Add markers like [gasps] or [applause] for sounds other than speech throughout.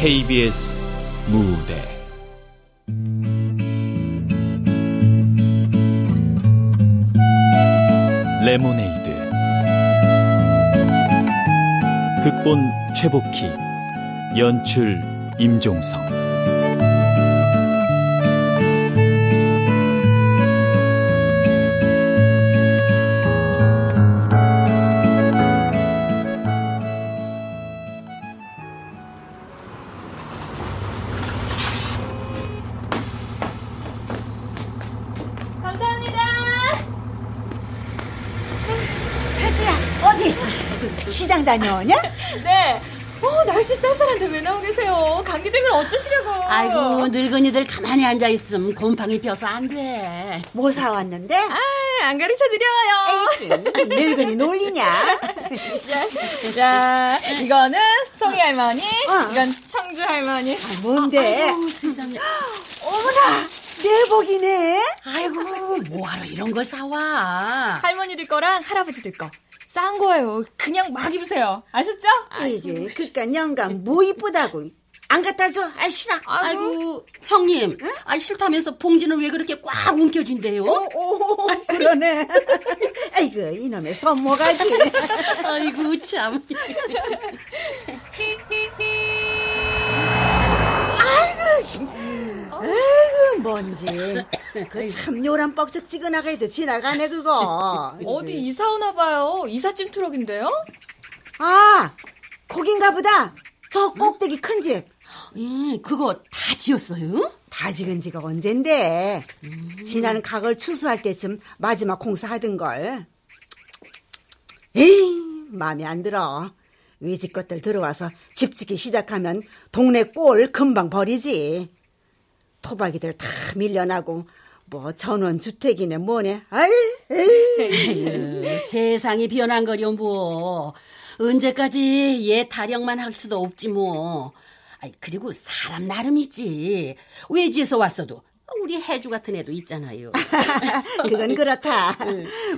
KBS 무대. 레모네이드. 극본 최복희 연출 임종성 다녀오냐? [laughs] 네. 어, 날씨 쌀쌀한데 왜 나오 계세요? 감기 들면 어쩌시려고? 아이고 늙은이들 가만히 앉아 있음 곰팡이 펴서 안 돼. 뭐 사왔는데? 아, 안 가르쳐 드려요. 늙은이 놀리냐? [laughs] 자, 이거는 송이 할머니, 어. 이건 청주 할머니. 아, 뭔데? 아이고 세상에. [gasps] 어머나 내복이네. 아이고 뭐하러 이런 걸 사와. 할머니들 거랑 할아버지들 거. 싼 거예요. 그냥 막 입으세요. 아셨죠? 이게 그깟 영감 뭐 이쁘다고 안 갖다 줘? 아 싫어. 아이고 형님. 아 싫다면서 봉지는 왜 그렇게 꽉 움켜쥔대요? 오, 그러네. [laughs] 아이고 이놈의 손모가지. [laughs] 아이고 참. 아이고 뭔지 [laughs] 그 참 요란 뻑적지근하게 해도 지나가네 그거. [laughs] 어디 이사 오나 봐요. 이삿짐 트럭인데요? 아 거긴가 보다. 저 꼭대기 큰 집. 예, 그거 다 지었어요? 다 지은 지가 언젠데. 지난 가을 추수할 때쯤 마지막 공사하던 걸. 에이, 마음에 안 들어. 외집 것들 들어와서 집 짓기 시작하면 동네 꼴 금방 버리지. 토박이들 다 밀려나고, 뭐 전원주택이네 뭐네. 아이, 에이. 세상이 변한 거려 뭐. 언제까지 얘 타령만 할 수도 없지 뭐. 아이, 그리고 사람 나름이지. 외지에서 왔어도 우리 해주 같은 애도 있잖아요. [laughs] 그건 그렇다.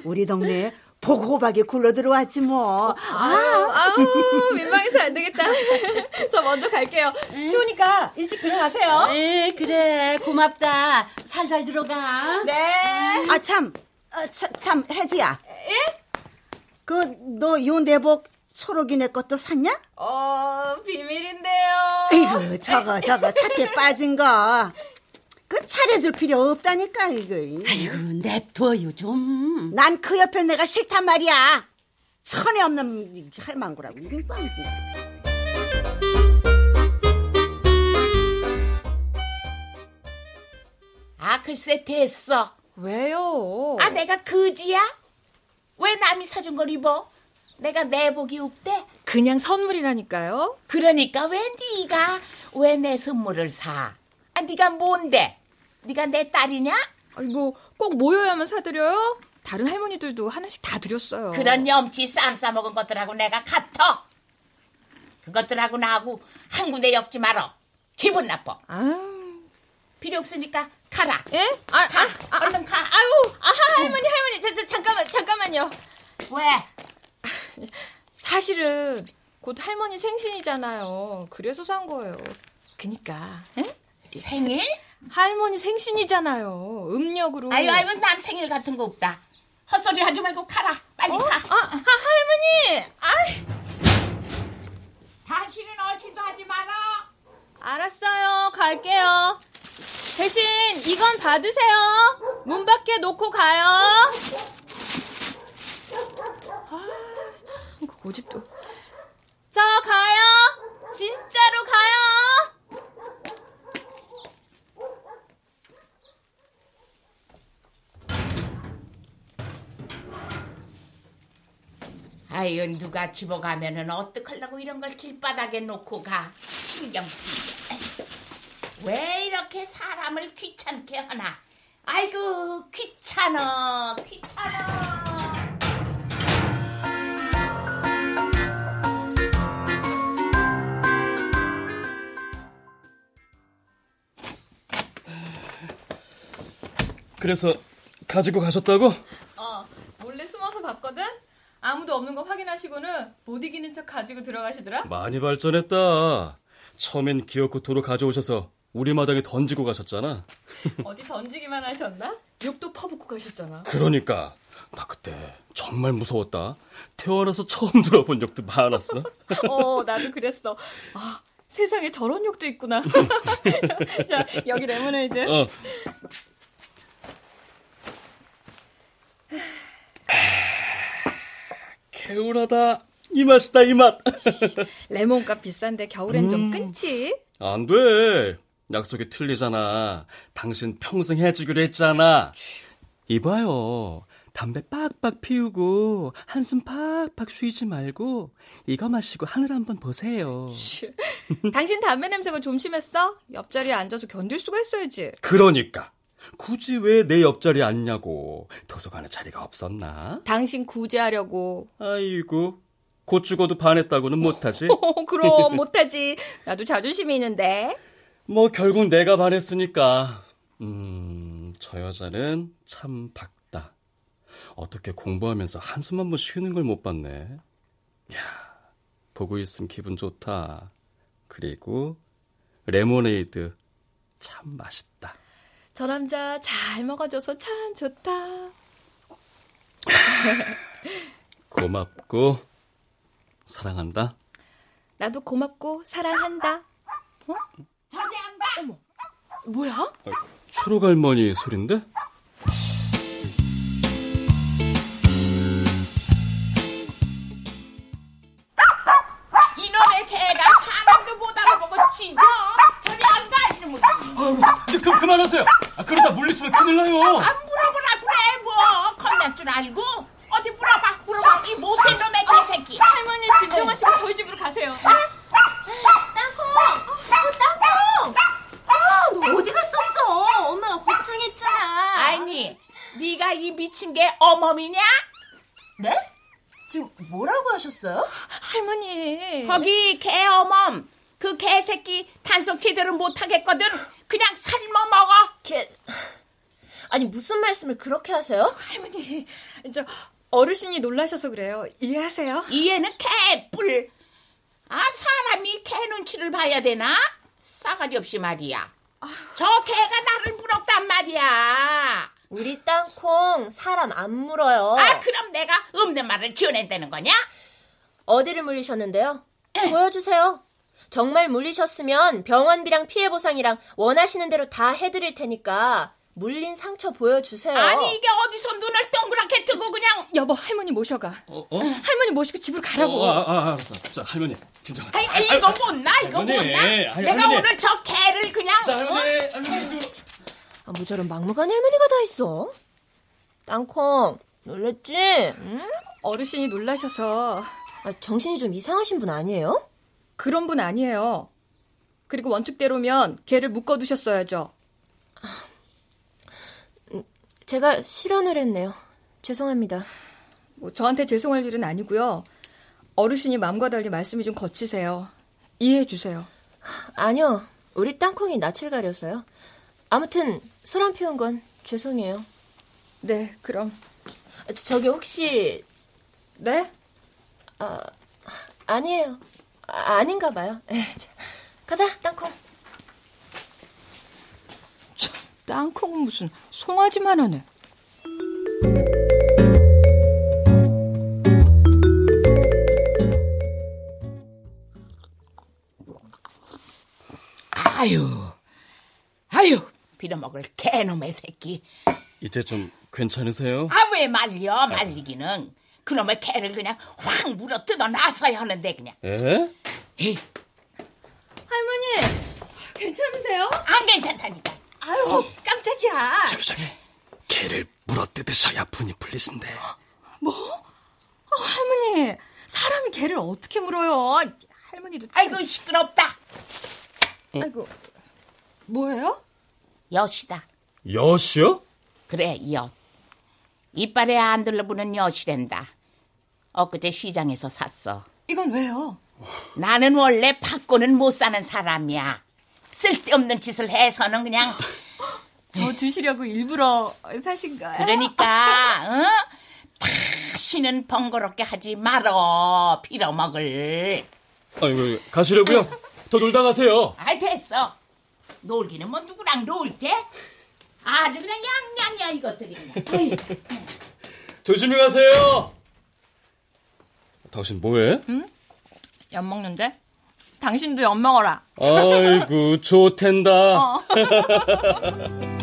우리 동네에 복호박이 굴러 들어왔지 뭐. 아우, 아우, 민망해서 안 되겠다. [laughs] 저 먼저 갈게요. 추우니까 일찍 들어가세요. 네, 그래. 고맙다. 살살 들어가. 네. 아, 참, 아, 참, 참, 혜지야. 예? 그, 너 요 내복 초록이네 것도 샀냐? 어, 비밀인데요. 이거, 저거, 저거, 찾게 빠진 거. 그 차려줄 필요 없다니까, 이거. 아유, 냅둬요, 좀. 난 그 옆에 내가 싫단 말이야. 천에 없는 할망구라고. 이건 뻥이지. 아, 글쎄, 됐어. 왜요? 아, 내가 그지야? 왜 남이 사준 걸 입어? 내가 내복이 없대? 그냥 선물이라니까요. 그러니까 왜 네가 왜 내 선물을 사? 아, 네가 뭔데? 네가 내 딸이냐? 아니, 뭐, 꼭 모여야만 사드려요? 다른 할머니들도 하나씩 다 드렸어요. 그런 염치 쌈 싸먹은 것들하고 내가 같아. 그것들하고 나하고 한 군데 엮지 말어. 기분 나빠. 아유, 필요 없으니까 가라. 예? 아, 가. 아, 아, 얼른 가. 아유, 아하, 할머니, 할머니, 저, 저, 잠깐만, 잠깐만요. 왜? 사실은 곧 할머니 생신이잖아요. 그래서 산 거예요. 그니까, 예? 생일? 할머니 생신이잖아요. 음력으로. 아유, 아유, 난 생일 같은 거 없다. 헛소리 하지 말고 가라. 빨리 가. 아, 아, 할머니! 아이, 다시는 얼씬도 하지 마라. 알았어요. 갈게요. 대신 이건 받으세요. 문 밖에 놓고 가요. 아, 참, 그 고집도. 저 가요. 진짜로 가요. 아유, 누가 집어가면은 어떡하려고 이런 걸 길바닥에 놓고 가. 신경 쓰이게. 왜 이렇게 사람을 귀찮게 하나? 아이고, 귀찮어, 귀찮어. 그래서 가지고 가셨다고? 어, 몰래 숨어서 봤거든? 아무도 없는 거 확인하시고는 못 이기는 척 가지고 들어가시더라? 많이 발전했다. 처음엔 기어코 도로 가져오셔서 우리 마당에 던지고 가셨잖아. [laughs] 어디 던지기만 하셨나? 욕도 퍼붓고 가셨잖아. 그러니까 나 그때 정말 무서웠다. 태어나서 처음 들어본 욕도 많았어. [laughs] 어, 나도 그랬어. 아, 세상에 저런 욕도 있구나. [laughs] 자, 여기 레모네이드. 어. 개운하다. 이 맛이다, 이 맛. [laughs] 레몬값 비싼데 겨울엔 좀 음. 끊지? 안 돼. 약속이 틀리잖아. 당신 평생 해주기로 했잖아. 이봐요. 담배 빡빡 피우고 한숨 팍팍 쉬지 말고 이거 마시고 하늘 한번 보세요. [laughs] 당신 담배 냄새가 좀 심했어? 옆자리에 앉아서 견딜 수가 있어야지. 그러니까 굳이 왜 내 옆자리에 앉냐고. 도서관에 자리가 없었나? 당신 구제하려고. 아이고 곧 죽어도 반했다고는 못하지. [laughs] 어, 그럼 못하지. 나도 자존심이 있는데. 뭐 결국 내가 반했으니까. 음, 저 여자는 참 밝다. 어떻게 공부하면서 한숨 한 번 쉬는 걸 못 봤네. 야, 보고 있으면 기분 좋다. 그리고 레모네이드 참 맛있다. 저 남자 잘 먹어줘서 참 좋다. [laughs] 고맙고 사랑한다. 나도 고맙고 사랑한다. 저리 안 가. 뭐야? 아, 초록 할머니 소린데? 이놈의 개가 사람도 못 알아보고 짖어. 저리 안 가, 이놈의. 아이고, 그, 그만하세요. 아, 그러다 물리치면 큰일 나요. 아, 물어보라 그래, 뭐. 겁날 줄 알고? 어디 물어봐, 물어봐. 이 못된 놈의 개새끼. 할머니 진정하시고 저희 집으로 가세요. 너 어디 갔었어? 엄마가 걱정했잖아. 아니, 네가 이 미친 게 어멈이냐? 네? 지금 뭐라고 하셨어요? 할머니. 거기 개 어멈. 그 개새끼 단속 제대로 못하겠거든. 그냥 삶아 먹어. 걔... 아니 무슨 말씀을 그렇게 하세요? 할머니. 저 어르신이 놀라셔서 그래요. 이해하세요? 이해는 개뿔. 아, 사람이 개 눈치를 봐야 되나? 싸가지 없이 말이야. 저 개가 나를 물었단 말이야. 우리 땅콩 사람 안 물어요. 아, 그럼 내가 없는 말을 지어낸다는 거냐? 어디를 물리셨는데요? 보여주세요. 정말 물리셨으면 병원비랑 피해보상이랑 원하시는 대로 다 해드릴 테니까 물린 상처 보여주세요. 아니, 이게 어디서 눈을 동그랗게 뜨고 그냥. 여보, 할머니 모셔가. 어, 어? 할머니 모시고 집으로 가라고. 어, 아, 아, 알았어. 자, 할머니, 진정하세요. 아이, 이거 못나? 이거 할머니, 못나? 내가 할머니. 오늘 저 개를 그냥. 자, 어? 할머니, 할머니, 좀. 아, 뭐 저런 막무가내 할머니가 다 있어. 땅콩 놀랬지? 응? 어르신이 놀라셔서 아, 정신이 좀 이상하신 분 아니에요? 그런 분 아니에요. 그리고 원칙대로면 걔를 묶어두셨어야죠. 제가 실언을 했네요. 죄송합니다. 뭐 저한테 죄송할 일은 아니고요. 어르신이 마음과 달리 말씀이 좀 거치세요. 이해해 주세요. 아니요. 우리 땅콩이 낯을 가려서요. 아무튼 소란 피운 건 죄송해요. 네, 그럼 아, 저- 저기 혹시 네? 아니에요. 아, 아닌가 봐요. 에, 자, 가자, 땅콩. 땅콩은 무슨 송아지만 하네. 아유, 아유, 빌어먹을 개놈의 새끼. 이제 좀 괜찮으세요? 아, 왜 말려, 말리기는. 그놈의 개를 그냥 확 물어 뜯어 놨어야 하는데, 그냥. 에? 에이, 할머니, 괜찮으세요? 안 괜찮다니까. 아유, 깜짝이야. 저기, 저기. 개를 물어 뜯으셔야 분이 풀리신데. 어, 할머니, 사람이 개를 어떻게 물어요? 할머니도 참... 아이고, 시끄럽다. 아이고, 뭐예요? 엿이다. 엿이요? 그래, 엿. 이빨에 안 들러붙는 엿이란다. 엊그제 시장에서 샀어. 이건 왜요? 나는 원래 받고는 못 사는 사람이야. 쓸데없는 짓을 해서는 그냥 저 주시려고 일부러 사신 거예요? 그러니까 어? 다시는 번거롭게 하지 말어 빌어먹을 아이고, 가시려고요? 더 놀다 가세요. 아이 됐어. 놀기는 뭐 누구랑 놀 때? 아주 그냥 양양이야 이것들이. 그냥. 조심히 가세요. 당신 뭐해? 엿 먹는데? 당신도 엿 먹어라. 아이고 좋텐다. 어. [laughs]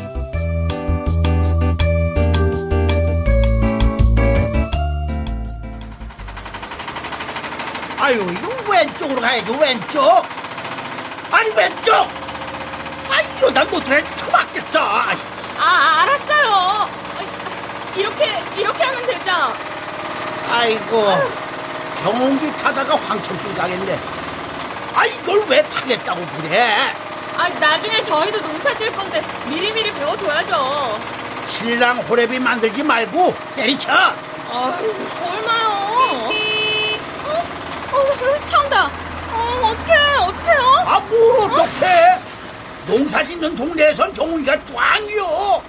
아유, 이거 왼쪽으로 가야지, 왼쪽. 아니, 왼쪽! 아, 이러다 노트를 쳐맞겠어. 아이, 아, 알았어요. 이렇게, 이렇게 하면 되죠? 아이고, 경운기 타다가 황천길 가겠네. 아, 이걸 왜 타겠다고 그래? 아, 나중에 저희도 농사 질 건데 미리미리 배워둬야죠. 신랑 호래비 만들지 말고 때리쳐. 아유, 설마요. 어? 어, 차온다. 어, 어떡해, 어떡해요? 아, 뭘 어떡해? 농사 짓는 동네에선 경운기가 꽝이요.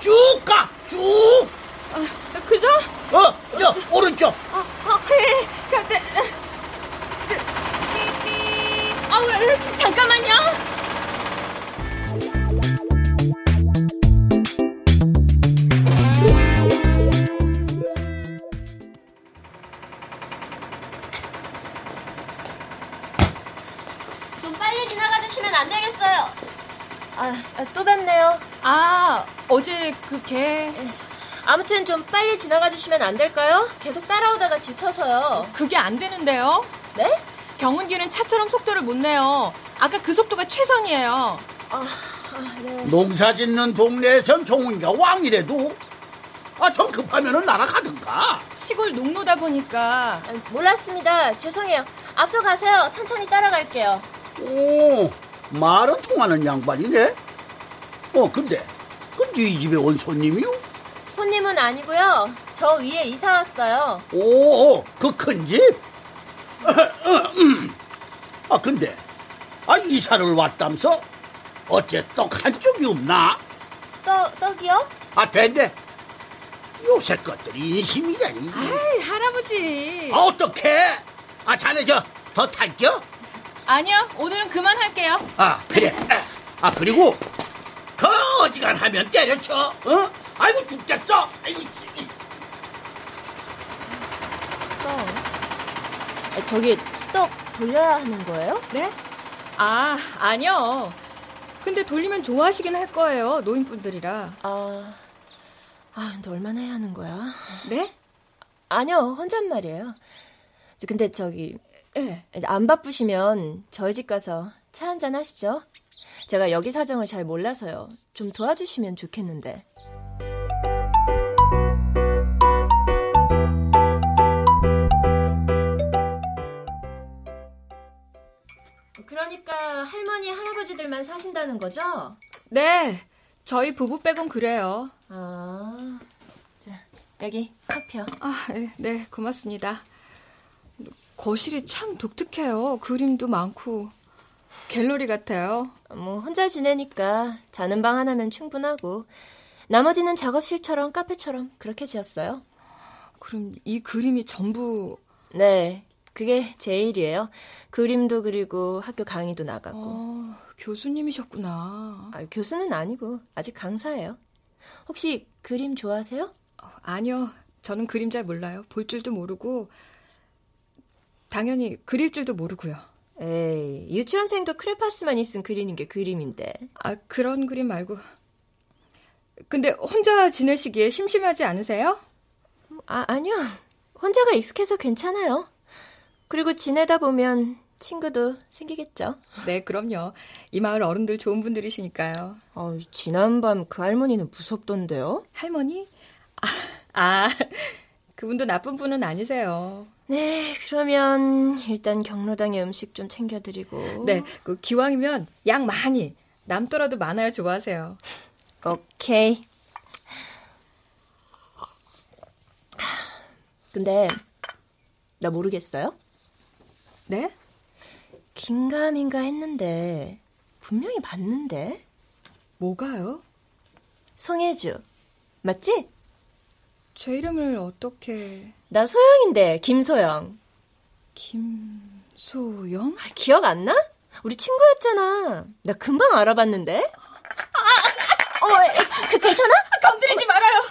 쭉 가, 쭉. 아, 그죠? 어, 저, 오른쪽. 어, 어, 예, 근데, 아, 왜, 지- 잠깐만요. 좀 빨리 지나가 주시면 안 되겠어요. 아, 아, 또 뵙네요. 아, 어제 그 개. 아무튼 좀 빨리 지나가 주시면 안 될까요? 계속 따라오다가 지쳐서요. 그게 안 되는데요. 네? 경운기는 차처럼 속도를 못 내요. 아까 그 속도가 최선이에요. 아, 아, 네. 농사 짓는 동네에선 경운기가 왕이래도. 아, 전 급하면은 날아가든가. 시골 농로다 보니까 아, 몰랐습니다. 죄송해요. 앞서 가세요. 천천히 따라갈게요. 오, 말은 통하는 양반이네. 어, 근데 그 네 집에 온 손님이요? 손님은 아니고요. 저 위에 이사 왔어요. 오, 그 큰 집? 아, 근데 아 이사를 왔담서 어째 떡 한쪽이 없나? 떡, 떡이요? 아, 됐네. 요새 것들이 인심이라니. 에이, 할아버지. 아, 어떡해? 아, 자네 저 더 탈겨? 아니요, 오늘은 그만할게요. 아, 그래. 아, 그리고 그 어지간하면 때려쳐. 어? 아이고 죽겠어. 아이고 참. 떡. 아, 저기 떡 돌려야 하는 거예요? 네? 아, 아니요. 근데 돌리면 좋아하시긴 할 거예요, 노인분들이라. 아, 아, 근데 얼마나 해야 하는 거야? 네? 아니요, 혼잣말이에요. 저 근데 저기 네. 안 바쁘시면 저희 집 가서 차 한잔 하시죠. 제가 여기 사정을 잘 몰라서요. 좀 도와주시면 좋겠는데. 그러니까 할머니, 할아버지들만 사신다는 거죠? 네, 저희 부부 빼곤 그래요. 아, 자, 여기 커피요. 아, 네, 네, 고맙습니다. 거실이 참 독특해요. 그림도 많고. 갤러리 같아요. 뭐 혼자 지내니까 자는 방 하나면 충분하고 나머지는 작업실처럼 카페처럼 그렇게 지었어요. 그럼 이 그림이 전부 네, 그게 제 일이에요. 그림도 그리고 학교 강의도 나가고. 어, 교수님이셨구나. 아, 교수는 아니고 아직 강사예요. 혹시 그림 좋아하세요? 어, 아니요, 저는 그림 잘 몰라요. 볼 줄도 모르고 당연히 그릴 줄도 모르고요. 에이, 유치원생도 크레파스만 있으면 그리는 게 그림인데. 아, 그런 그림 말고. 근데 혼자 지내시기에 심심하지 않으세요? 아, 아니요. 혼자가 익숙해서 괜찮아요. 그리고 지내다 보면 친구도 생기겠죠. 네, 그럼요. 이 마을 어른들 좋은 분들이시니까요. 아, 지난밤 그 할머니는 무섭던데요? 할머니? 아, 아, [laughs] 그분도 나쁜 분은 아니세요. 네, 그러면 일단 경로당의 음식 좀 챙겨드리고. 네, 그 기왕이면 양 많이 남더라도 많아야 좋아하세요. 오케이. 근데 나 모르겠어요? 네? 긴가민가 했는데 분명히 봤는데 뭐가요? 송혜주 맞지? 제 이름을 어떻게 나 소영인데 김소영 김소영? 아, 기억 안 나? 우리 친구였잖아. 나 금방 알아봤는데. 아, 어, 그, 괜찮아? 건드리지 말아요.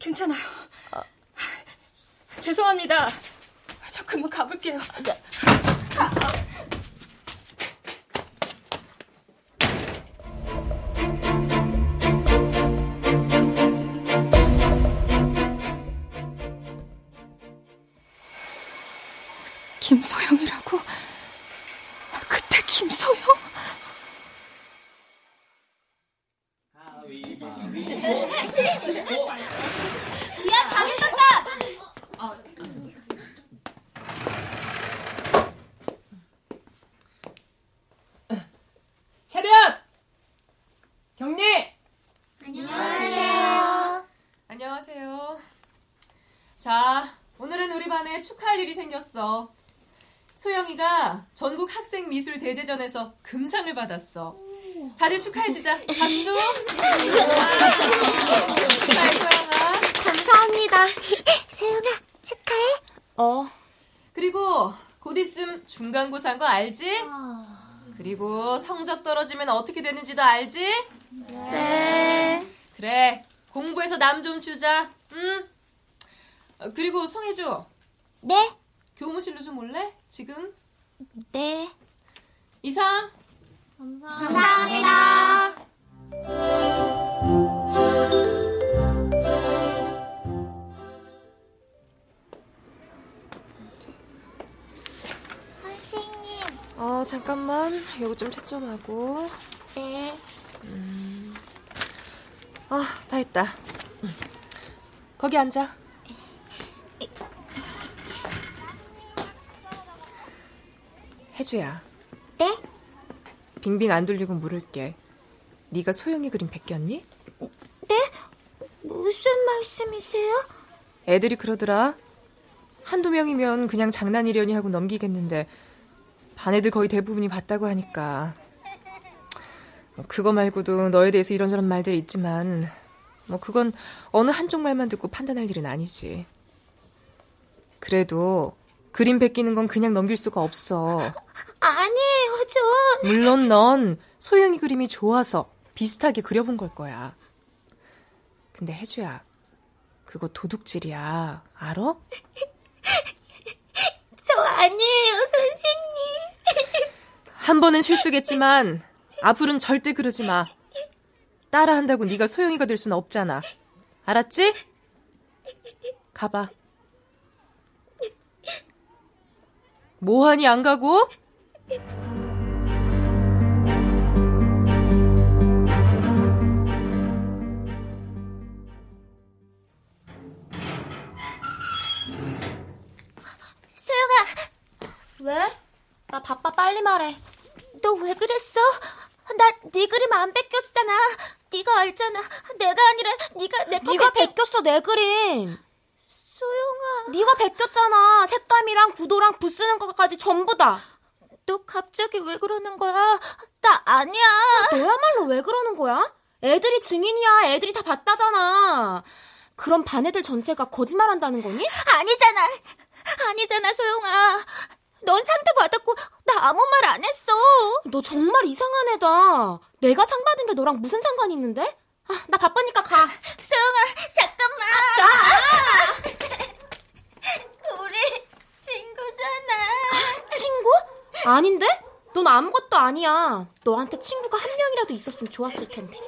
괜찮아요. 죄송합니다. 저 그만 가볼게요. 김소영이라고? 그때 김소영? 야, 방에 떴다! 차렷! 경례! 안녕하세요. 안녕하세요. 자, 오늘은 우리 반에 생겼어. 소영이가 전국 학생 미술 대제전에서 금상을 받았어. 다들 축하해주자. 박수! 축하해, 소영아. 감사합니다. 세영아, 축하해. 어. 그리고 곧 있으면 중간고사 한 거 알지? 그리고 성적 떨어지면 어떻게 되는지도 알지? 네. 그래, 공부해서 남 좀 주자. 응? 어, 그리고 송혜주. 네? 교무실로 좀 올래? 지금? 네. 이상. 감사합니다. 선생님. 어, 잠깐만. 이거 좀 채점하고. 네. 아, 다 했다. 거기 앉아. 혜주야. 네? 빙빙 안 돌리고 물을게. 네가 소영이 그림 베꼈니? 네? 무슨 말씀이세요? 애들이 그러더라. 한두 명이면 그냥 장난이려니 하고 넘기겠는데 반 애들 거의 대부분이 봤다고 하니까 뭐 그거 말고도 너에 대해서 이런저런 말들이 있지만 뭐 그건 어느 한쪽 말만 듣고 판단할 일은 아니지. 그래도 그림 베끼는 건 그냥 넘길 수가 없어. 아니에요, 전. 물론 넌 소영이 그림이 좋아서 비슷하게 그려본 걸 거야. 근데 혜주야, 그거 도둑질이야. 알아? [laughs] 저 아니에요, 선생님. [laughs] 한 번은 실수겠지만 앞으로는 절대 그러지 마. 따라한다고 네가 소영이가 될 수는 없잖아. 알았지? 가봐. 뭐하니 안 가고? 소영아. 왜? 나 바빠 빨리 말해. 너 왜 그랬어? 나 네 그림 안 뺏겼잖아. 네가 알잖아. 내가 아니라 네가 내 거 네가 베꼈어 내 그림. 소영아. 네가 베꼈잖아. 색감이랑 구도랑 붓 쓰는 것까지 전부 다. 너 갑자기 왜 그러는 거야? 나 아니야. 너야말로 왜 그러는 거야? 애들이 증인이야. 애들이 다 봤다잖아. 그럼 반 애들 전체가 거짓말한다는 거니? 아니잖아. 아니잖아, 소영아. 넌 상도 받았고 나 아무 말 안 했어. 너 정말 이상한 애다. 내가 상 받은 게 너랑 무슨 상관이 있는데? 아, 나 바쁘니까 가. 소영아, 잠깐만. [laughs] 우리 친구잖아. 친구? 아닌데? 넌 아무것도 아니야. 너한테 친구가 한 명이라도 있었으면 좋았을 텐데.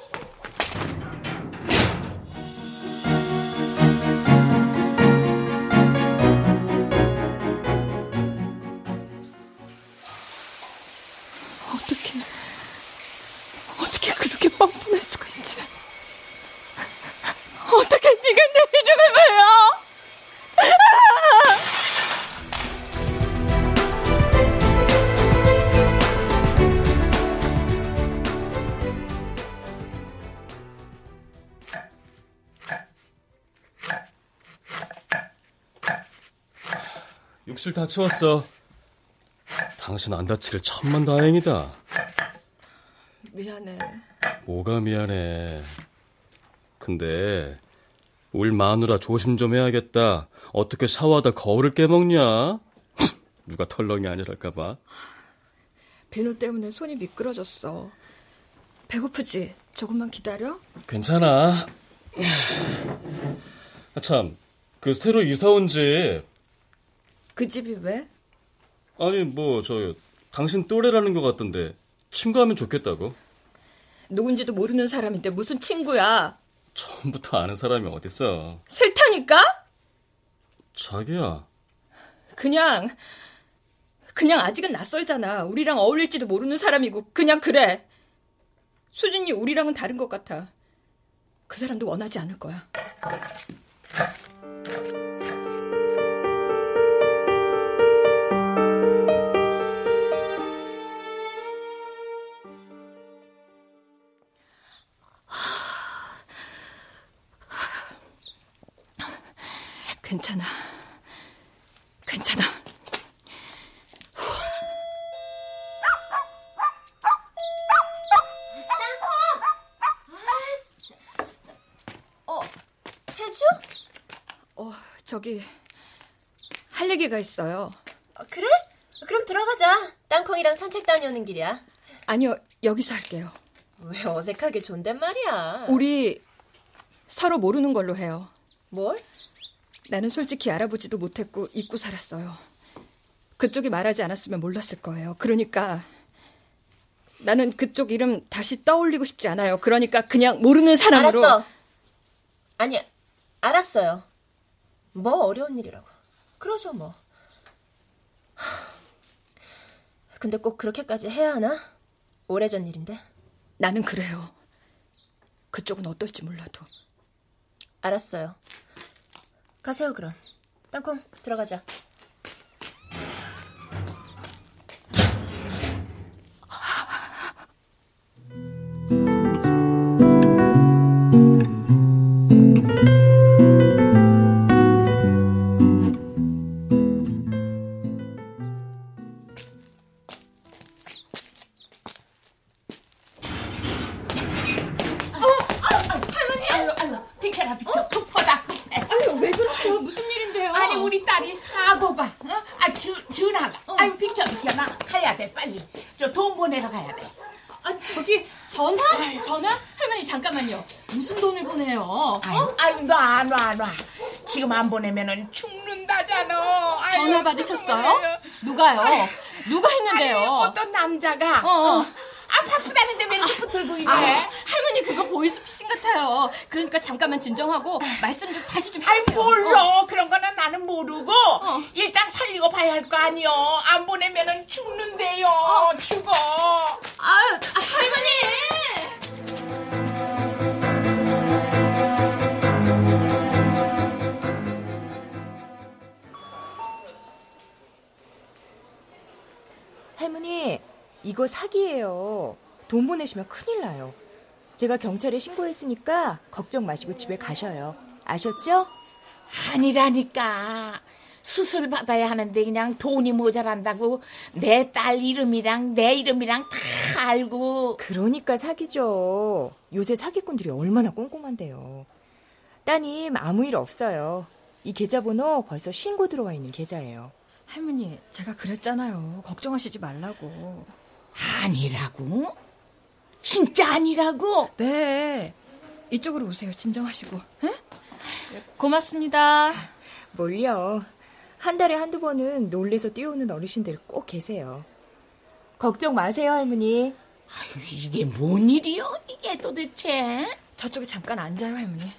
욕실 다 치웠어. 당신 안 다치길 천만 다행이다. 미안해. 뭐가 미안해. 근데 울 마누라 조심 좀 해야겠다. 어떻게 샤워하다 거울을 깨먹냐? [laughs] 누가 털렁이 아니랄까봐. 비누 때문에 손이 미끄러졌어. 배고프지? 조금만 기다려. 괜찮아. 아, 참, 그 새로 이사 온 집. 그 집이 왜? 아니, 뭐, 저, 당신 또래라는 것 같던데, 친구하면 좋겠다고. 누군지도 모르는 사람인데 무슨 친구야? 처음부터 아는 사람이 어딨어. 싫다니까? 자기야. 그냥, 그냥 아직은 낯설잖아. 우리랑 어울릴지도 모르는 사람이고, 그냥 그래. 수진이 우리랑은 다른 것 같아. 그 사람도 원하지 않을 거야. 괜찮아. 괜찮아. 어? 어, 저기 할 얘기가 있어요. 어, 그래? 그럼 들어가자. 땅콩이랑 산책 다녀오는 길이야. 아니요, 여기서 할게요. 왜 어색하게 존댓말이야? 우리 서로 모르는 걸로 해요. 뭘? 나는 솔직히 알아보지도 못했고 잊고 살았어요. 그쪽이 말하지 않았으면 몰랐을 거예요. 그러니까 나는 그쪽 이름 다시 떠올리고 싶지 않아요. 그러니까 그냥 모르는 사람으로. 알았어. 아니, 알았어요. 뭐 어려운 일이라고. 그러죠, 뭐. 하, 근데 꼭 그렇게까지 해야 하나? 오래전 일인데. 나는 그래요. 그쪽은 어떨지 몰라도. 알았어요. 가세요, 그럼. 땅콩, 들어가자. 할머니, 이거 사기예요. 돈 보내시면 큰일 나요. 제가 경찰에 신고했으니까 걱정 마시고 집에 가셔요. 아셨죠? 아니라니까 수술 받아야 하는데 그냥 돈이 모자란다고 내 딸 이름이랑 내 이름이랑 다 알고 그러니까 사기죠. 요새 사기꾼들이 얼마나 꼼꼼한데요. 따님 아무 일 없어요. 이 계좌번호 벌써 신고 들어와 있는 계좌예요. 할머니, 제가 그랬잖아요. 걱정하시지 말라고. 아니라고? 진짜 아니라고? 네. 이쪽으로 오세요. 진정하시고. 에? 고맙습니다. 뭘요? 한 달에 한두 번은 놀래서 뛰어오는 어르신들 꼭 계세요. 걱정 마세요, 할머니. 아유, 이게 뭔 일이요? 이게 도대체? 저쪽에 잠깐 앉아요, 할머니.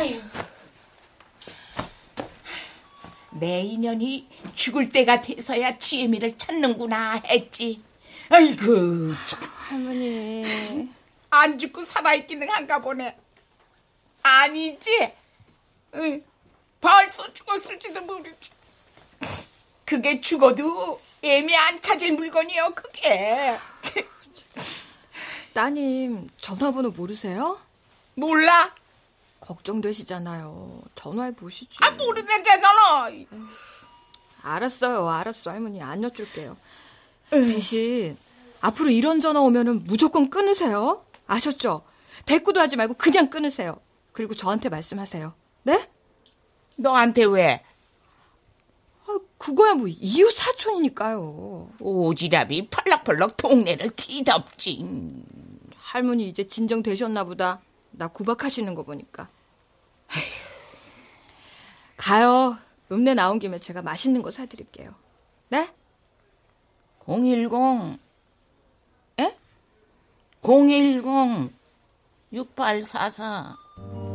아유. 내 인연이 죽을 때가 돼서야 지혜미를 찾는구나 했지. 아이고, 참. 할머니. 안 죽고 살아있기는 한가 보네. 아니지? 응, 벌써 죽었을지도 모르지. 그게 죽어도 애미 안 찾을 물건이요, 그게. 따님, 전화번호 모르세요? 몰라? 걱정되시잖아요. 전화해 보시죠. 아, 모르는데잖아. 알았어요, 알았어, 할머니. 안 여쭐게요. 대신, 앞으로 이런 전화 오면은 무조건 끊으세요. 아셨죠? 대꾸도 하지 말고 그냥 끊으세요. 그리고 저한테 말씀하세요. 네? 너한테 왜? 그거야 뭐 이웃 사촌이니까요. 오지랖이 펄럭펄럭 동네를 뒤덮지. 할머니 이제 진정되셨나 보다. 나 구박하시는 거 보니까. 가요. 읍내 나온 김에 제가 맛있는 거 사드릴게요. 네? 010. 에? 010 6844.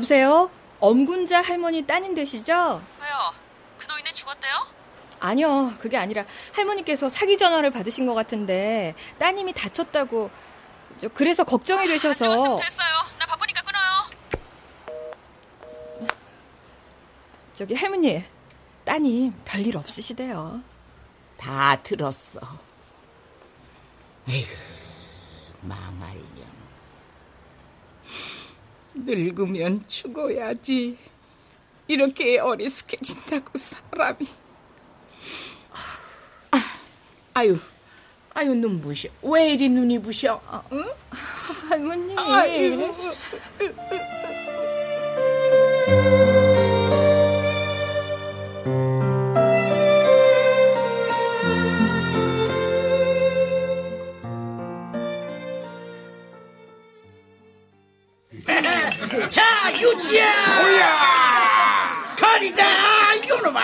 여보세요? 엄군자 할머니 따님 되시죠? 왜요? 그 노인네 죽었대요? 아니요, 그게 아니라 할머니께서 사기 전화를 받으신 것 같은데 따님이 다쳤다고 저 그래서 걱정이 되셔서 말씀 됐어요. 나 바쁘니까 끊어요. 저기 할머니 따님 별일 없으시대요. 다 들었어. 에이구, 망할년. 늙으면 죽어야지. 이렇게 어리숙해진다고 사람이. 아, 아유, 아유 눈 부셔. 왜 이리 눈이 부셔? 응? 할머니. 아유. 자, 유치야! 뭐야! 거리다! 이놈아!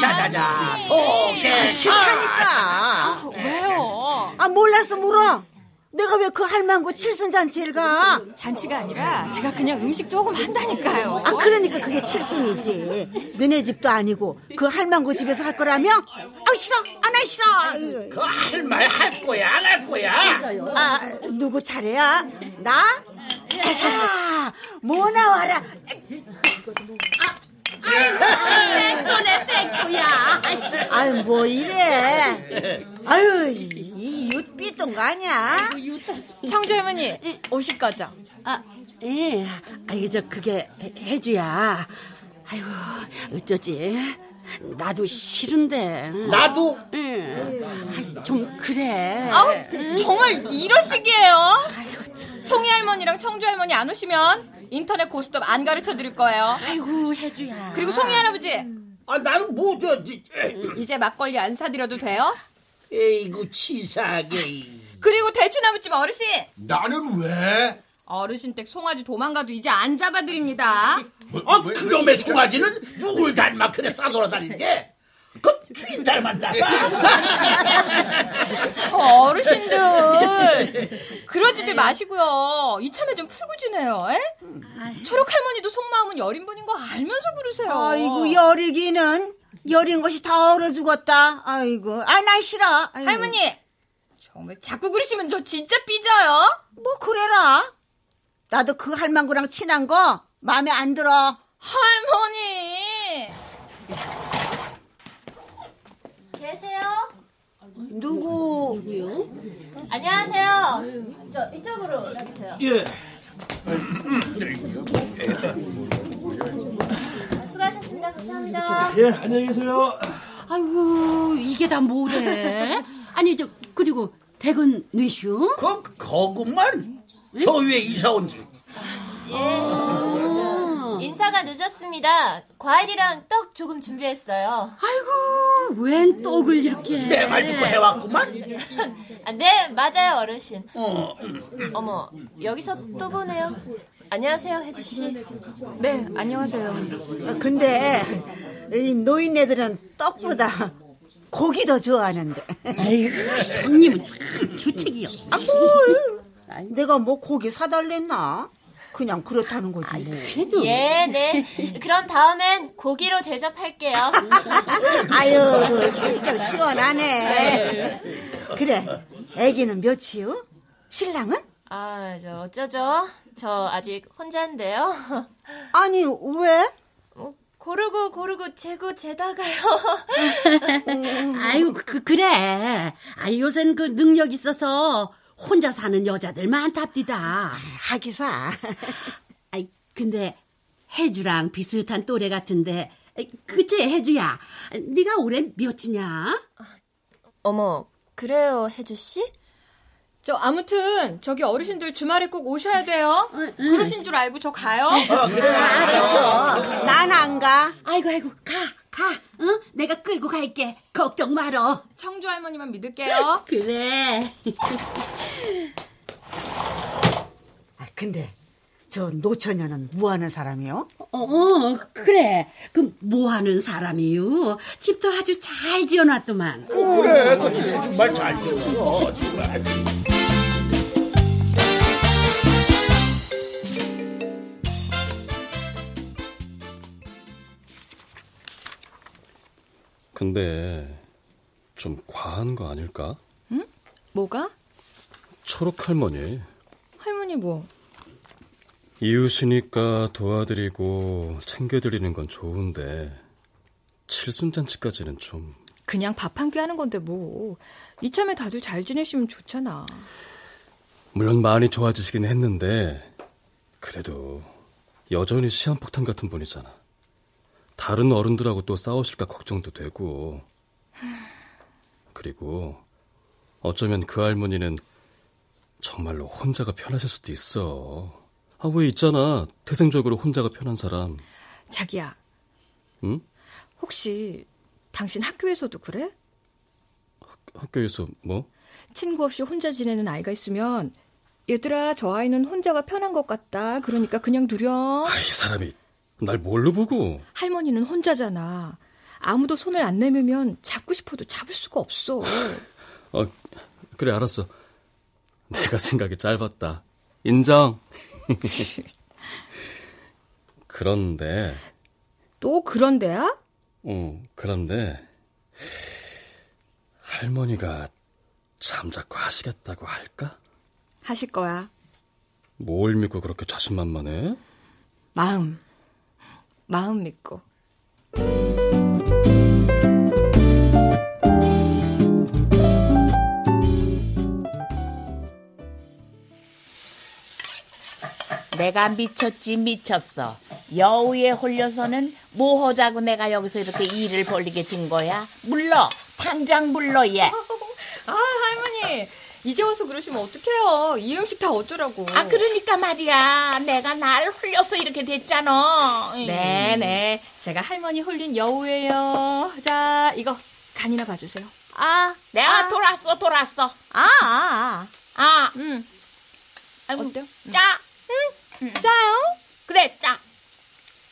자자자, 도개, 싫다니까. 왜요? 아, 몰라서 물어. 내가 왜 그 할망구 칠순잔치를 가? 잔치가 아니라 제가 그냥 음식 조금 한다니까요. 아, 그러니까 그게 칠순이지. 너네 집도 아니고 그 할망구 집에서 할 거라며? 아, 싫어. 안 할 싫어. 그 할 말 할 거야, 안 할 거야? 아, 누구 차례야? 나? 자, 뭐 나와라. 너네 땡구야. 아유, 뭐 이래. 아유, 이 윷삐똥 거 아니야? 청주 할머니 오실 거죠? 아, 예. 아이, 저, 그게, 해- 해주야. 아이고, 어쩌지. 나도 싫은데. 나도? 응. 아이, 좀, 그래. 아우, 정말 이러시기에요? 송이 할머니랑 청주 할머니 안 오시면 인터넷 고스톱 안 가르쳐 드릴 거예요. 아이고, 해주야. 그리고 송이 할아버지, 아, 나는 뭐, 저, 저, 이제 막걸리 안 사드려도 돼요? 에이구, 치사하게. 그리고 대추나무집 어르신, 나는 왜? 어르신 댁 송아지 도망가도 이제 안 잡아드립니다. 아, 그놈의 송아지는 누굴 닮아 그래 싸돌아다니게? 그 주인 닮았나 봐. [laughs] 어르신들 그러지들 마시고요. 이참에 좀 풀고 지내요. 에? 초록 할머니도 속마음은 여린 분인 거 알면서 부르세요. 아이고, 여리기는. 여린 것이 다 얼어 죽었다. 아이고, 아, 난 싫어. 아이고. 할머니 정말 자꾸 그러시면 저 진짜 삐져요. 뭐, 그래라. 나도 그 할망구랑 친한 거 마음에 안 들어. 할머니. 계세요? 누구? 누구요? 안녕하세요. 저 이쪽으로 와주세요. 예. 수고하셨습니다. 감사합니다. 예, 안녕히 계세요. 아이고, 이게 다 뭐래? 아니, 저, 그리고, 댁은 뇌슈? 그, 거구만. 저 위에 이사 온 지. 예. 인사가 늦었습니다. 과일이랑 떡 조금 준비했어요. 아이고, 웬 떡을 이렇게. 내 말 듣고 해왔구만. 아, 네, 맞아요, 어르신. 어, 어머, 여기서 또 보네요. 안녕하세요, 혜주 씨. 네, 안녕하세요. 아, 근데 이 노인네들은 떡보다 고기 더 좋아하는데. 아이고, 형님은 참 주책이요. 아, 뭘? 내가 뭐 고기 사달랬나? 그냥 그렇다는 거지. 뭐. 그래도. 예, 네. 그럼 다음엔 고기로 대접할게요. [laughs] 아유, 그 살짝 시원하네. 그래, 애기는 몇이요? 신랑은? 아, 저 어쩌죠? 저 아직 혼자인데요. [laughs] 아니, 왜? 뭐, 고르고 고르고 재고 재다가요. 아이고, 그, 그래. 아, 요샌 그 능력 있어서 혼자 사는 여자들 많답디다. 하기사. [laughs] 아이, 근데 혜주랑 비슷한 또래 같은데 그치 혜주야 네가 올해 몇 주냐? 어머, 그래요, 혜주씨? 저 아무튼 저기 어르신들 주말에 꼭 오셔야 돼요. 그러신 줄 알고 저 가요. 난안 가. 아이고 아이고 가 가. 응? 내가 끌고 갈게. 걱정 말어. 청주 할머니만 믿을게요. [laughs] 그래. 아, 근데 저 노처녀는 뭐 하는 사람이요? 어 그래. 그뭐 하는 사람이요? 집도 아주 잘 지어놨더만. 그래, 그 집에 정말 잘 지었어. 정말. 근데 좀 과한 거 아닐까? 응? 뭐가? 초록 할머니. 할머니 뭐? 이웃이니까 도와드리고 챙겨드리는 건 좋은데 칠순잔치까지는 좀 그냥 밥 한 끼 하는 건데 뭐. 이참에 다들 잘 지내시면 좋잖아. 물론 많이 좋아지시긴 했는데 그래도 여전히 시한폭탄 같은 분이잖아. 다른 어른들하고 또 싸우실까 걱정도 되고 그리고 어쩌면 그 할머니는 정말로 혼자가 편하실 수도 있어. 아, 왜 있잖아. 태생적으로 혼자가 편한 사람. 자기야, 응? 혹시 당신 학교에서도 그래? 학교에서 뭐? 친구 없이 혼자 지내는 아이가 있으면 얘들아 저 아이는 혼자가 편한 것 같다. 그러니까 그냥 누려. 아, 이 사람이 날 뭘로 보고? 할머니는 혼자잖아. 아무도 손을 안 내밀면 잡고 싶어도 잡을 수가 없어. 어, 그래 알았어. 내가 생각이 짧았다. 인정. [laughs] 그런데 또 그런데야? 어, 그런데 할머니가 잠자코 하시겠다고 할까? 하실 거야. 뭘 믿고 그렇게 자신만만해? 마음. 마음 믿고. 내가 미쳤지 미쳤어. 여우에 홀려서는 뭐 하자고 내가 여기서 이렇게 일을 벌리게 된 거야? 물러 당장 물러 얘. [laughs] 아, 할머니. 이제 와서 그러시면 어떡해요. 이 음식 다 어쩌라고. 아 그러니까 말이야. 내가 날 홀려서 이렇게 됐잖아. 네, 네. 제가 할머니 홀린 여우예요. 자, 이거 간이나 봐주세요. 아, 내가 아. 돌았어 돌았어. 아, 아, 아, 음. 아이고, 어때요? 짜. 응? 짜요? 그래 짜.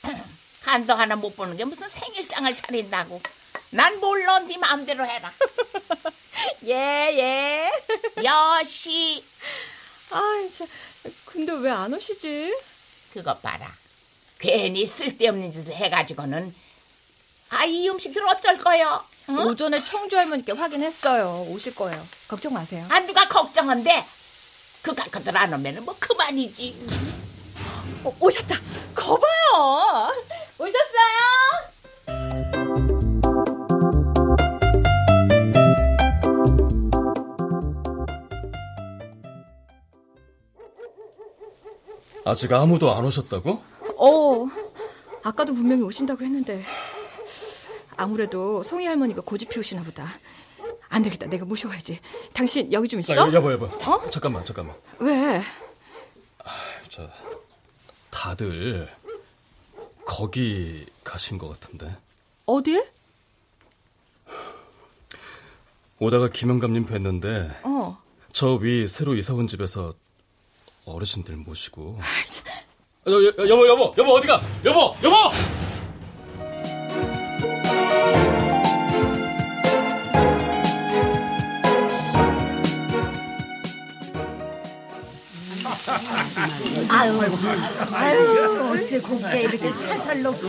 [clears throat] 한도 하나 못 보는 게 무슨 생일상을 차린다고. 난 몰라 네 마음대로 해라. [laughs] [laughs] 예, 예. 여시. 아, 참. 근데 왜 안 오시지? 그것 봐라. 괜히 쓸데없는 짓을 해가지고는 아 이 음식들 어쩔 거요? 응? 오전에 청주 할머니께 확인했어요. 오실 거예요. 걱정 마세요. 아 누가 걱정한대? 그 가까들 안 오면은 뭐 그만이지. 오, 오셨다. 거봐요. 오셨어요? 아직 아무도 안 오셨다고? 어, 아까도 분명히 오신다고 했는데 아무래도 송이 할머니가 고집 피우시나 보다. 안 되겠다. 내가 모셔가야지. 당신 여기 좀 있어? 야, 여보, 여보. 어? 잠깐만, 잠깐만. 왜? 저 다들 거기 가신 것 같은데. 어딜? 오다가 김영감님 뵀는데 어. 저 위 새로 이사 온 집에서 어르신들 모시고. 여, 여, 여보, 여보, 여보 어디가? 여보, 여보! 아유, 아유, 어째 곱게 이렇게 살살 녹지?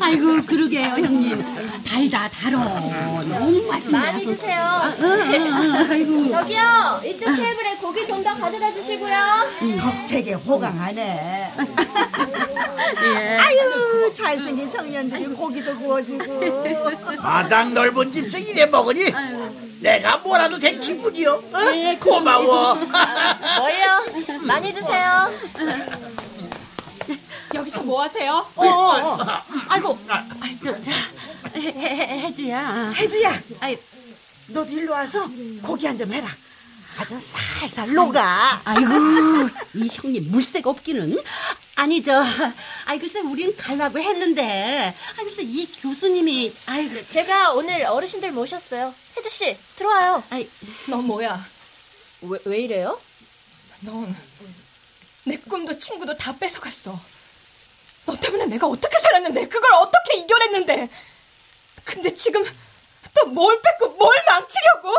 아이고 그러게요 형님. 달다 달어. 너무 맛있네. 많이 드세요. 아이고. [laughs] 저기요, 이쪽 테이블에 고기 좀 더 가져다 주시고요. 덕책에 호강하네. [laughs] 예. 아유, 잘생긴 청년들이 고기도 구워주고. 마당 넓은 집에서 일해 먹으니 내가 뭐라도 된 기분이요. 어? 고마워. [laughs] 뭐예요? 많이 드세요. 여기서 뭐 하세요? 어, 어. 아이고. 아이, 저, 자, 해, 해주야. 혜주야, 아이, 너도 일로 와서 고기 한 점 해라. 아주 살살 녹아. 아이고, 이 형님 물색 없기는. 아니, 저, 아이, 글쎄, 우린 가려고 했는데, 아니, 글쎄, 이 교수님이, 아이고. 제가 오늘 어르신들 모셨어요. 혜주씨, 들어와요. 아이, 너 뭐야? 왜, 왜 이래요? 넌 내 꿈도 친구도 다 뺏어갔어. 너 때문에 내가 어떻게 살았는데, 그걸 어떻게 이겨냈는데. 근데 지금 또 뭘 뺏고 뭘 망치려고?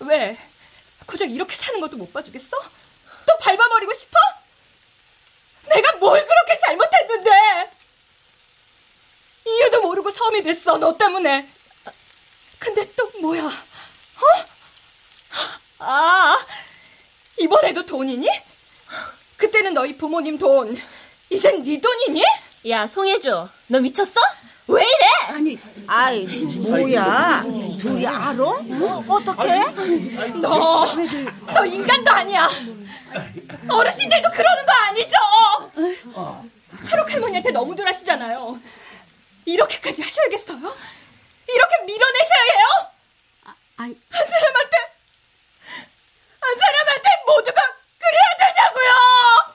왜? 고작 이렇게 사는 것도 못 봐주겠어? 또 밟아버리고 싶어? 내가 뭘 그렇게 잘못했는데? 이유도 모르고 섬이 됐어, 너 때문에. 근데 또 뭐야? 어? 아, 이번에도 돈이니? 그때는 너희 부모님 돈, 이젠 네 돈이니? 야, 송혜주, 너 미쳤어? 아이, 뭐야? 둘이 알아? 어, 어떻게? 너, 너 인간도 아니야. 어르신들도 그러는 거 아니죠? 초록 할머니한테 너무들 하시잖아요. 이렇게까지 하셔야겠어요? 이렇게 밀어내셔야 해요? 아이, 한 사람한테, 한 사람한테 모두가 그래야 되냐고요!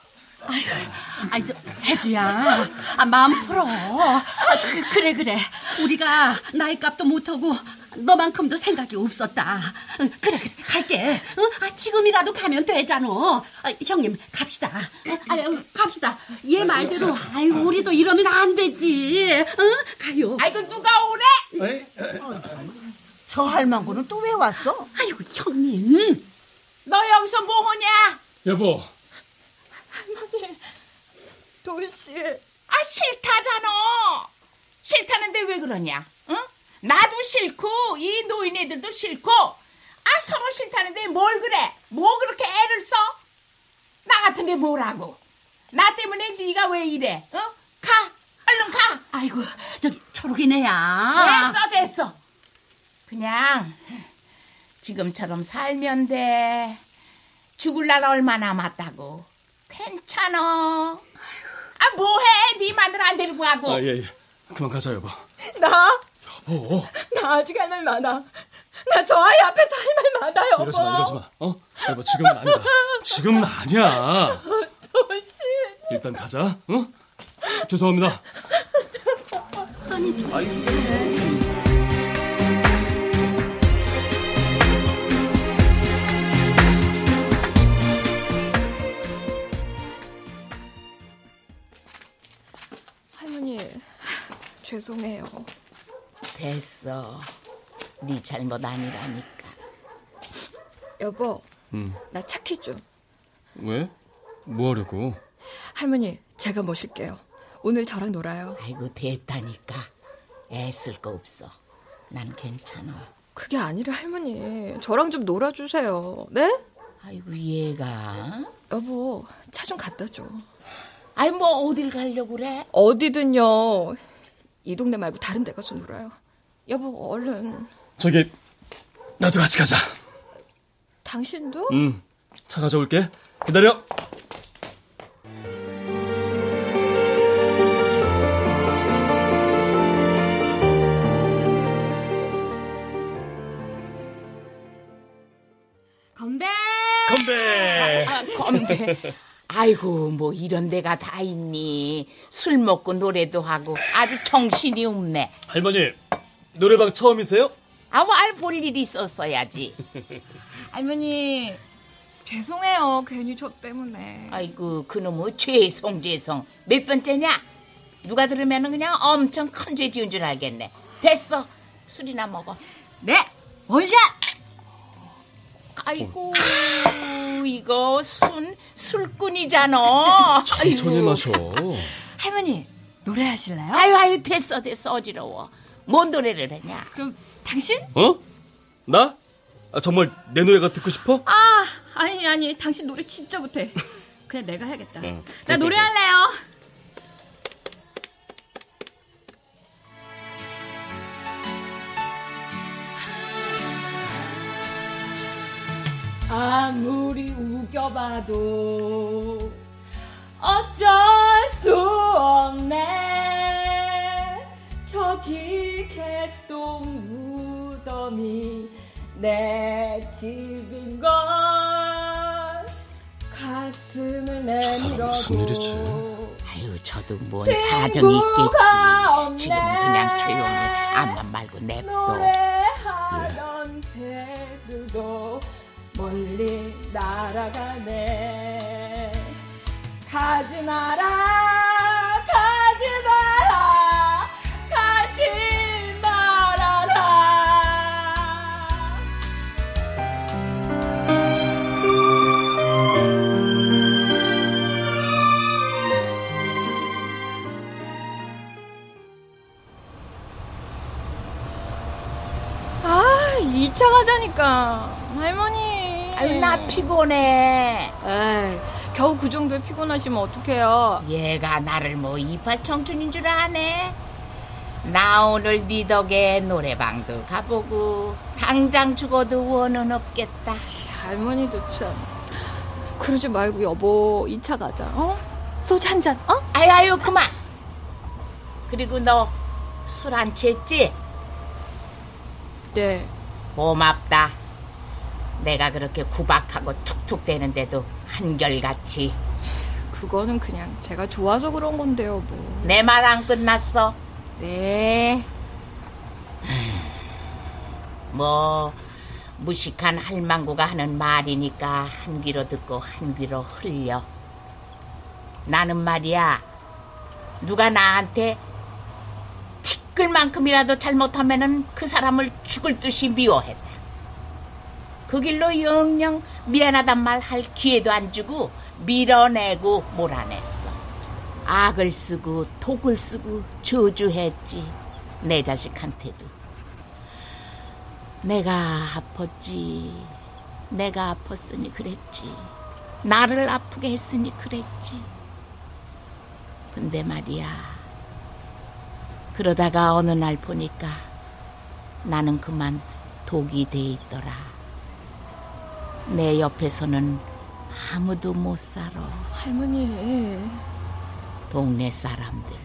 아이, 저, 혜주야. 아, 마음 풀어. 아, 그, 그래, 그래. 우리가 나이 값도 못하고, 너만큼도 생각이 없었다. 응, 그래, 그래, 갈게. 응? 아, 지금이라도 가면 되잖아. 아, 형님, 갑시다. 아, 아, 갑시다. 얘 말대로, 아유, 우리도 이러면 안 되지. 응? 가요. 아이고 누가 오래? 저 할망구는 또 왜 왔어? 아이고, 형님. 너 여기서 뭐 하냐? 여보, 돌씨. 아 싫다잖아. 싫다는데 왜 그러냐? 응? 나도 싫고 이 노인애들도 싫고 아 서로 싫다는데 뭘 그래? 뭐 그렇게 애를 써? 나 같은데 뭐라고? 나 때문에 네가 왜 이래? 응? 가 얼른 가. 아이고, 저기, 초록이네야. 됐어 됐어. 그냥 지금처럼 살면 돼. 죽을 날 얼마 남았다고. 괜찮아. 아 뭐해? 네 마늘 안 데리고 가고. 아, 예, 예. 그만 가자, 여보. 나? 여보, 나 아직 할 말 많아. 나 저 아이 앞에서 할 말 많아, 여보. 이러지 마, 이러지 마. 어? 여보, 지금은 아니다. 지금은 아니야. 돌씨. 일단 가자, 어? 죄송합니다. 할머니, 죄송해요. 됐어. 네 잘못 아니라니까. 여보, 음, 나 착해 줘. 왜? 뭐 하려고? 할머니, 제가 모실게요. 오늘 저랑 놀아요. 아이고 됐다니까. 애 쓸 거 없어. 난 괜찮아. 그게 아니라 할머니, 저랑 좀 놀아주세요. 네? 아이고 얘가. 여보, 차 좀 갖다 줘. 아이 뭐 어딜 가려고 그래? 어디든요. 이 동네 말고 다른 데 가서 놀아요. 여보, 얼른. 저기, 나도 같이 가자. 당신도? 음, 차 가져올게. 기다려. 건배! 건배! 아, 건배. 아이고 뭐 이런 데가 다 있니? 술 먹고 노래도 하고 아주 정신이 없네. 할머니, 노래방 처음이세요? 아말 볼 일이 있었어야지. [laughs] 할머니, 죄송해요. 괜히 저 때문에. 아이고 그놈의 죄송 죄송 몇 번째냐? 누가 들으면 그냥 엄청 큰 죄 지은 줄 알겠네. 됐어 술이나 먹어. 네! 원샷! 아이고 이거 순 술꾼이잖아. 천천히 아이고. 마셔. 할머니, 노래하실래요? 아유 아유 됐어 됐어 어지러워. 뭔 노래를 했냐? 그럼 당신? 어? 나? 아, 정말 내 노래가 듣고 싶어? 아, 아니, 아니, 당신 노래 진짜 못해. 그냥 내가 해야겠다. 응. 나 노래할래요. 아무리 우겨봐도 어쩔 수 없네. 저기 개똥 무덤이 내 집인 걸 가슴을 내밀어도 무슨 일이지? 아유, 저도 뭔 사정이 있겠지. 지금은 그냥 조용히 암만 말고 냅둬. 멀리 날아가네 가지 마라 가지 마라 가지 말아라 아, 2차 가자니까. 아유, 나 피곤해. 에이, 겨우 그 정도에 피곤하시면 어떡해요. 얘가 나를 뭐 이팔 청춘인 줄 아네. 나 오늘 네 덕에 노래방도 가보고 당장 죽어도 원은 없겠다. 할머니도 참. 그러지 말고 여보, 2차 가자. 어? 소주 한 잔, 어? 아유 아유 그만. 그리고 너 술 안 취했지? 네. 고맙다. 내가 그렇게 구박하고 툭툭 대는데도 한결같이 그거는 그냥 제가 좋아서 그런 건데요, 뭐. 내 말 안 끝났어. 네. 뭐 무식한 할망구가 하는 말이니까 한 귀로 듣고 한 귀로 흘려. 나는 말이야 누가 나한테 티끌만큼이라도 잘못하면은 그 사람을 죽을 듯이 미워했다. 그 길로 영영 미안하단 말 할 기회도 안 주고 밀어내고 몰아냈어. 악을 쓰고 독을 쓰고 저주했지. 내 자식한테도. 내가 아팠지. 내가 아팠으니 그랬지. 나를 아프게 했으니 그랬지. 근데 말이야. 그러다가 어느 날 보니까 나는 그만 독이 돼 있더라. 내 옆에서는 아무도 못 살아. 할머니. 동네 사람들.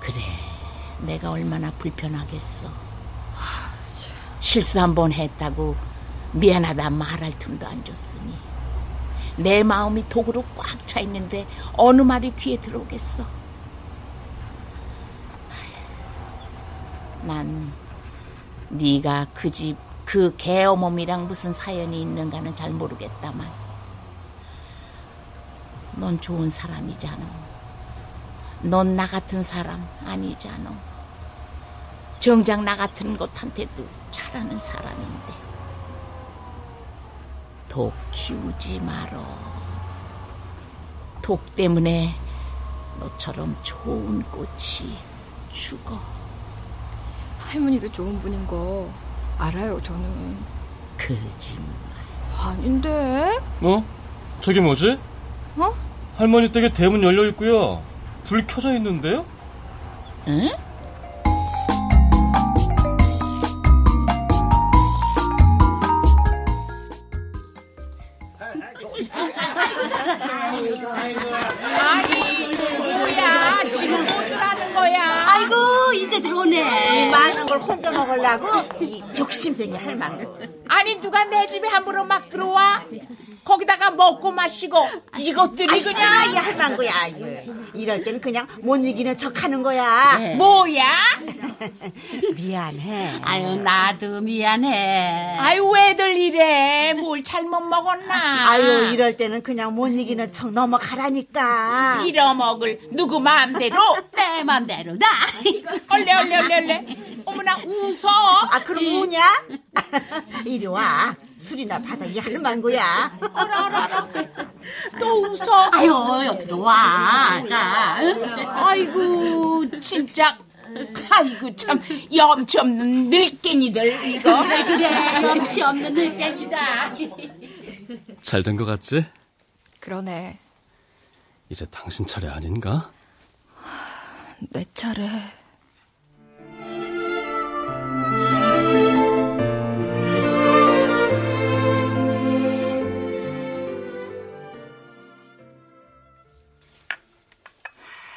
그래, 내가 얼마나 불편하겠어. 실수 한 번 했다고 미안하다 말할 틈도 안 줬으니. 내 마음이 독으로 꽉 차 있는데 어느 말이 귀에 들어오겠어. 난 네가 그 집 그 개어멈이랑 무슨 사연이 있는가는 잘 모르겠다만 넌 좋은 사람이잖아. 넌 나 같은 사람 아니잖아. 정작 나 같은 것한테도 잘하는 사람인데. 독 키우지 말어. 독 때문에 너처럼 좋은 꽃이 죽어. 할머니도 좋은 분인 거 알아요, 저는. 거짓말. 아닌데? 어? 저게 뭐지? 어? 할머니 댁에 대문 열려 있고요. 불 켜져 있는데요? 응? 먹으려고 이 욕심쟁이 할망구. 아니 누가 내 집에 함부로 막 들어와? 거기다가 먹고 마시고 이것들이 아, 시끄러 이 그냥 할망구야. 이럴 때는 그냥 못 이기는 척하는 거야. 뭐야? [laughs] 미안해. 아유 나도 미안해. 아유 왜들 이래? 뭘 잘못 먹었나? 아유 이럴 때는 그냥 못 이기는 척 넘어가라니까. 빌어먹을 누구 마음대로 내 맘대로다. [laughs] 얼레 얼레 얼레 얼레 어머나 웃어 아 그럼 우냐? [laughs] 이리 와. 술이나 받아 이 할망구야. 알아 알아 또 웃어 아유 여 들어와. 자. 아이고 진짜 아이고 참 염치 없는 늙갱이들 이거 [laughs] 그래 염치 없는 늙갱이다. 잘 된 것 같지? 그러네. 이제 당신 차례 아닌가? 내 차례.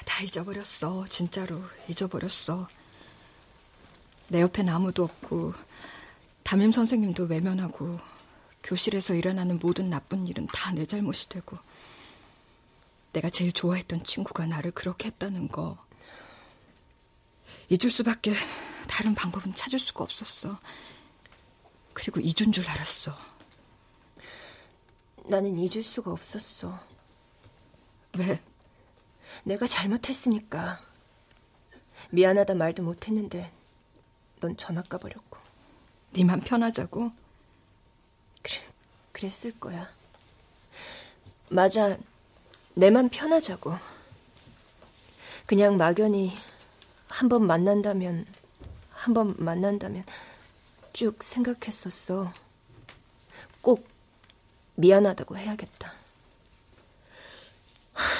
다 잊어버렸어. 진짜로 잊어버렸어. 내 옆엔 아무도 없고 담임 선생님도 외면하고 교실에서 일어나는 모든 나쁜 일은 다 내 잘못이 되고 내가 제일 좋아했던 친구가 나를 그렇게 했다는 거 잊을 수밖에 다른 방법은 찾을 수가 없었어. 그리고 잊은 줄 알았어. 나는 잊을 수가 없었어. 왜? 내가 잘못했으니까. 미안하다 말도 못했는데 넌 전학 가버렸고. 네맘 편하자고? 그래, 그랬을 거야. 맞아, 내맘 편하자고. 그냥 막연히 한 번 만난다면, 한번 만난다면 쭉 생각했었어. 꼭 미안하다고 해야겠다.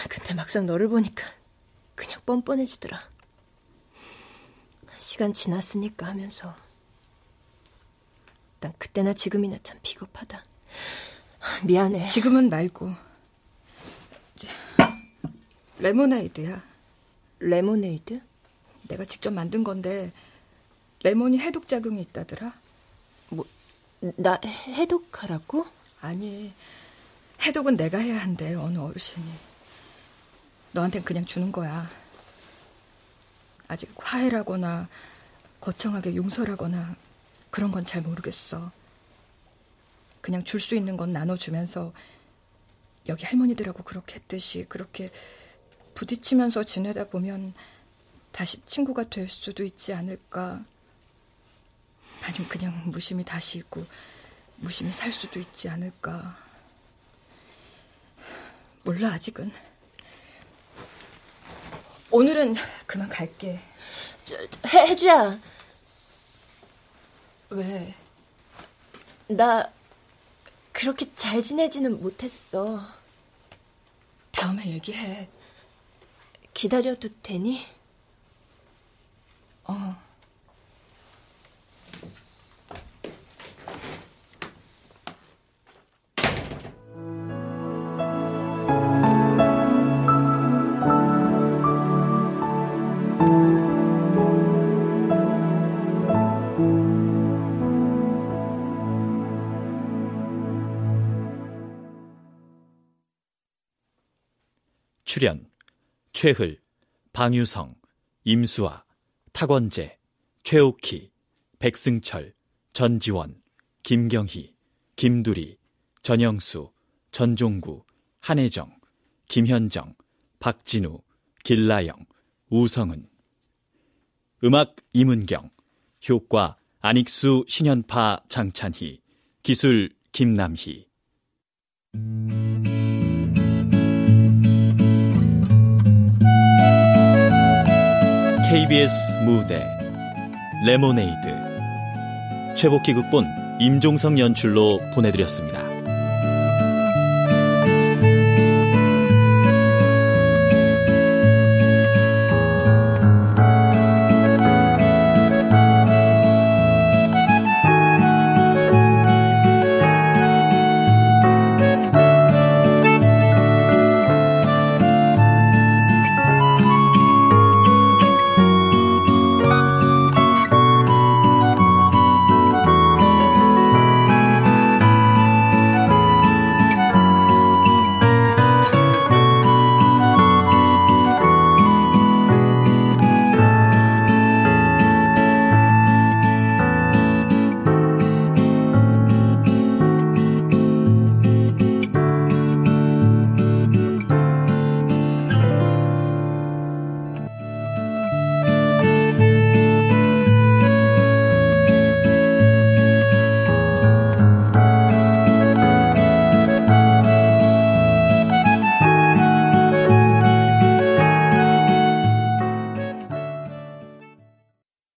근데 막상 너를 보니까 그냥 뻔뻔해지더라. 시간 지났으니까 하면서 난 그때나 지금이나 참 비겁하다. 미안해. 지금은 말고 레모네이드야. 레모네이드? 내가 직접 만든 건데 레몬이 해독 작용이 있다더라. 뭐, 나 해독하라고? 아니, 해독은 내가 해야 한대, 어느 어르신이. 너한텐 그냥 주는 거야. 아직 화해라거나 거창하게 용서라거나 그런 건 잘 모르겠어. 그냥 줄 수 있는 건 나눠주면서 여기 할머니들하고 그렇게 했듯이 그렇게 부딪히면서 지내다 보면 다시 친구가 될 수도 있지 않을까. 아니면 그냥 무심히 다시 있고 무심히 살 수도 있지 않을까. 몰라, 아직은. 오늘은 그만 갈게. 해, 해주야. 왜? 나 그렇게 잘 지내지는 못했어. 다음에 얘기해. 기다려도 되니? 어. 출연 최흘, 방유성, 임수아, 탁원재, 최옥희, 백승철, 전지원, 김경희, 김두리, 전영수, 전종구, 한혜정, 김현정, 박진우, 길라영, 우성은. 음악 임은경 효과 안익수 신현파 장찬희 기술 김남희 KBS 무대 레모네이드 최복희 극본 임종성 연출로 보내드렸습니다.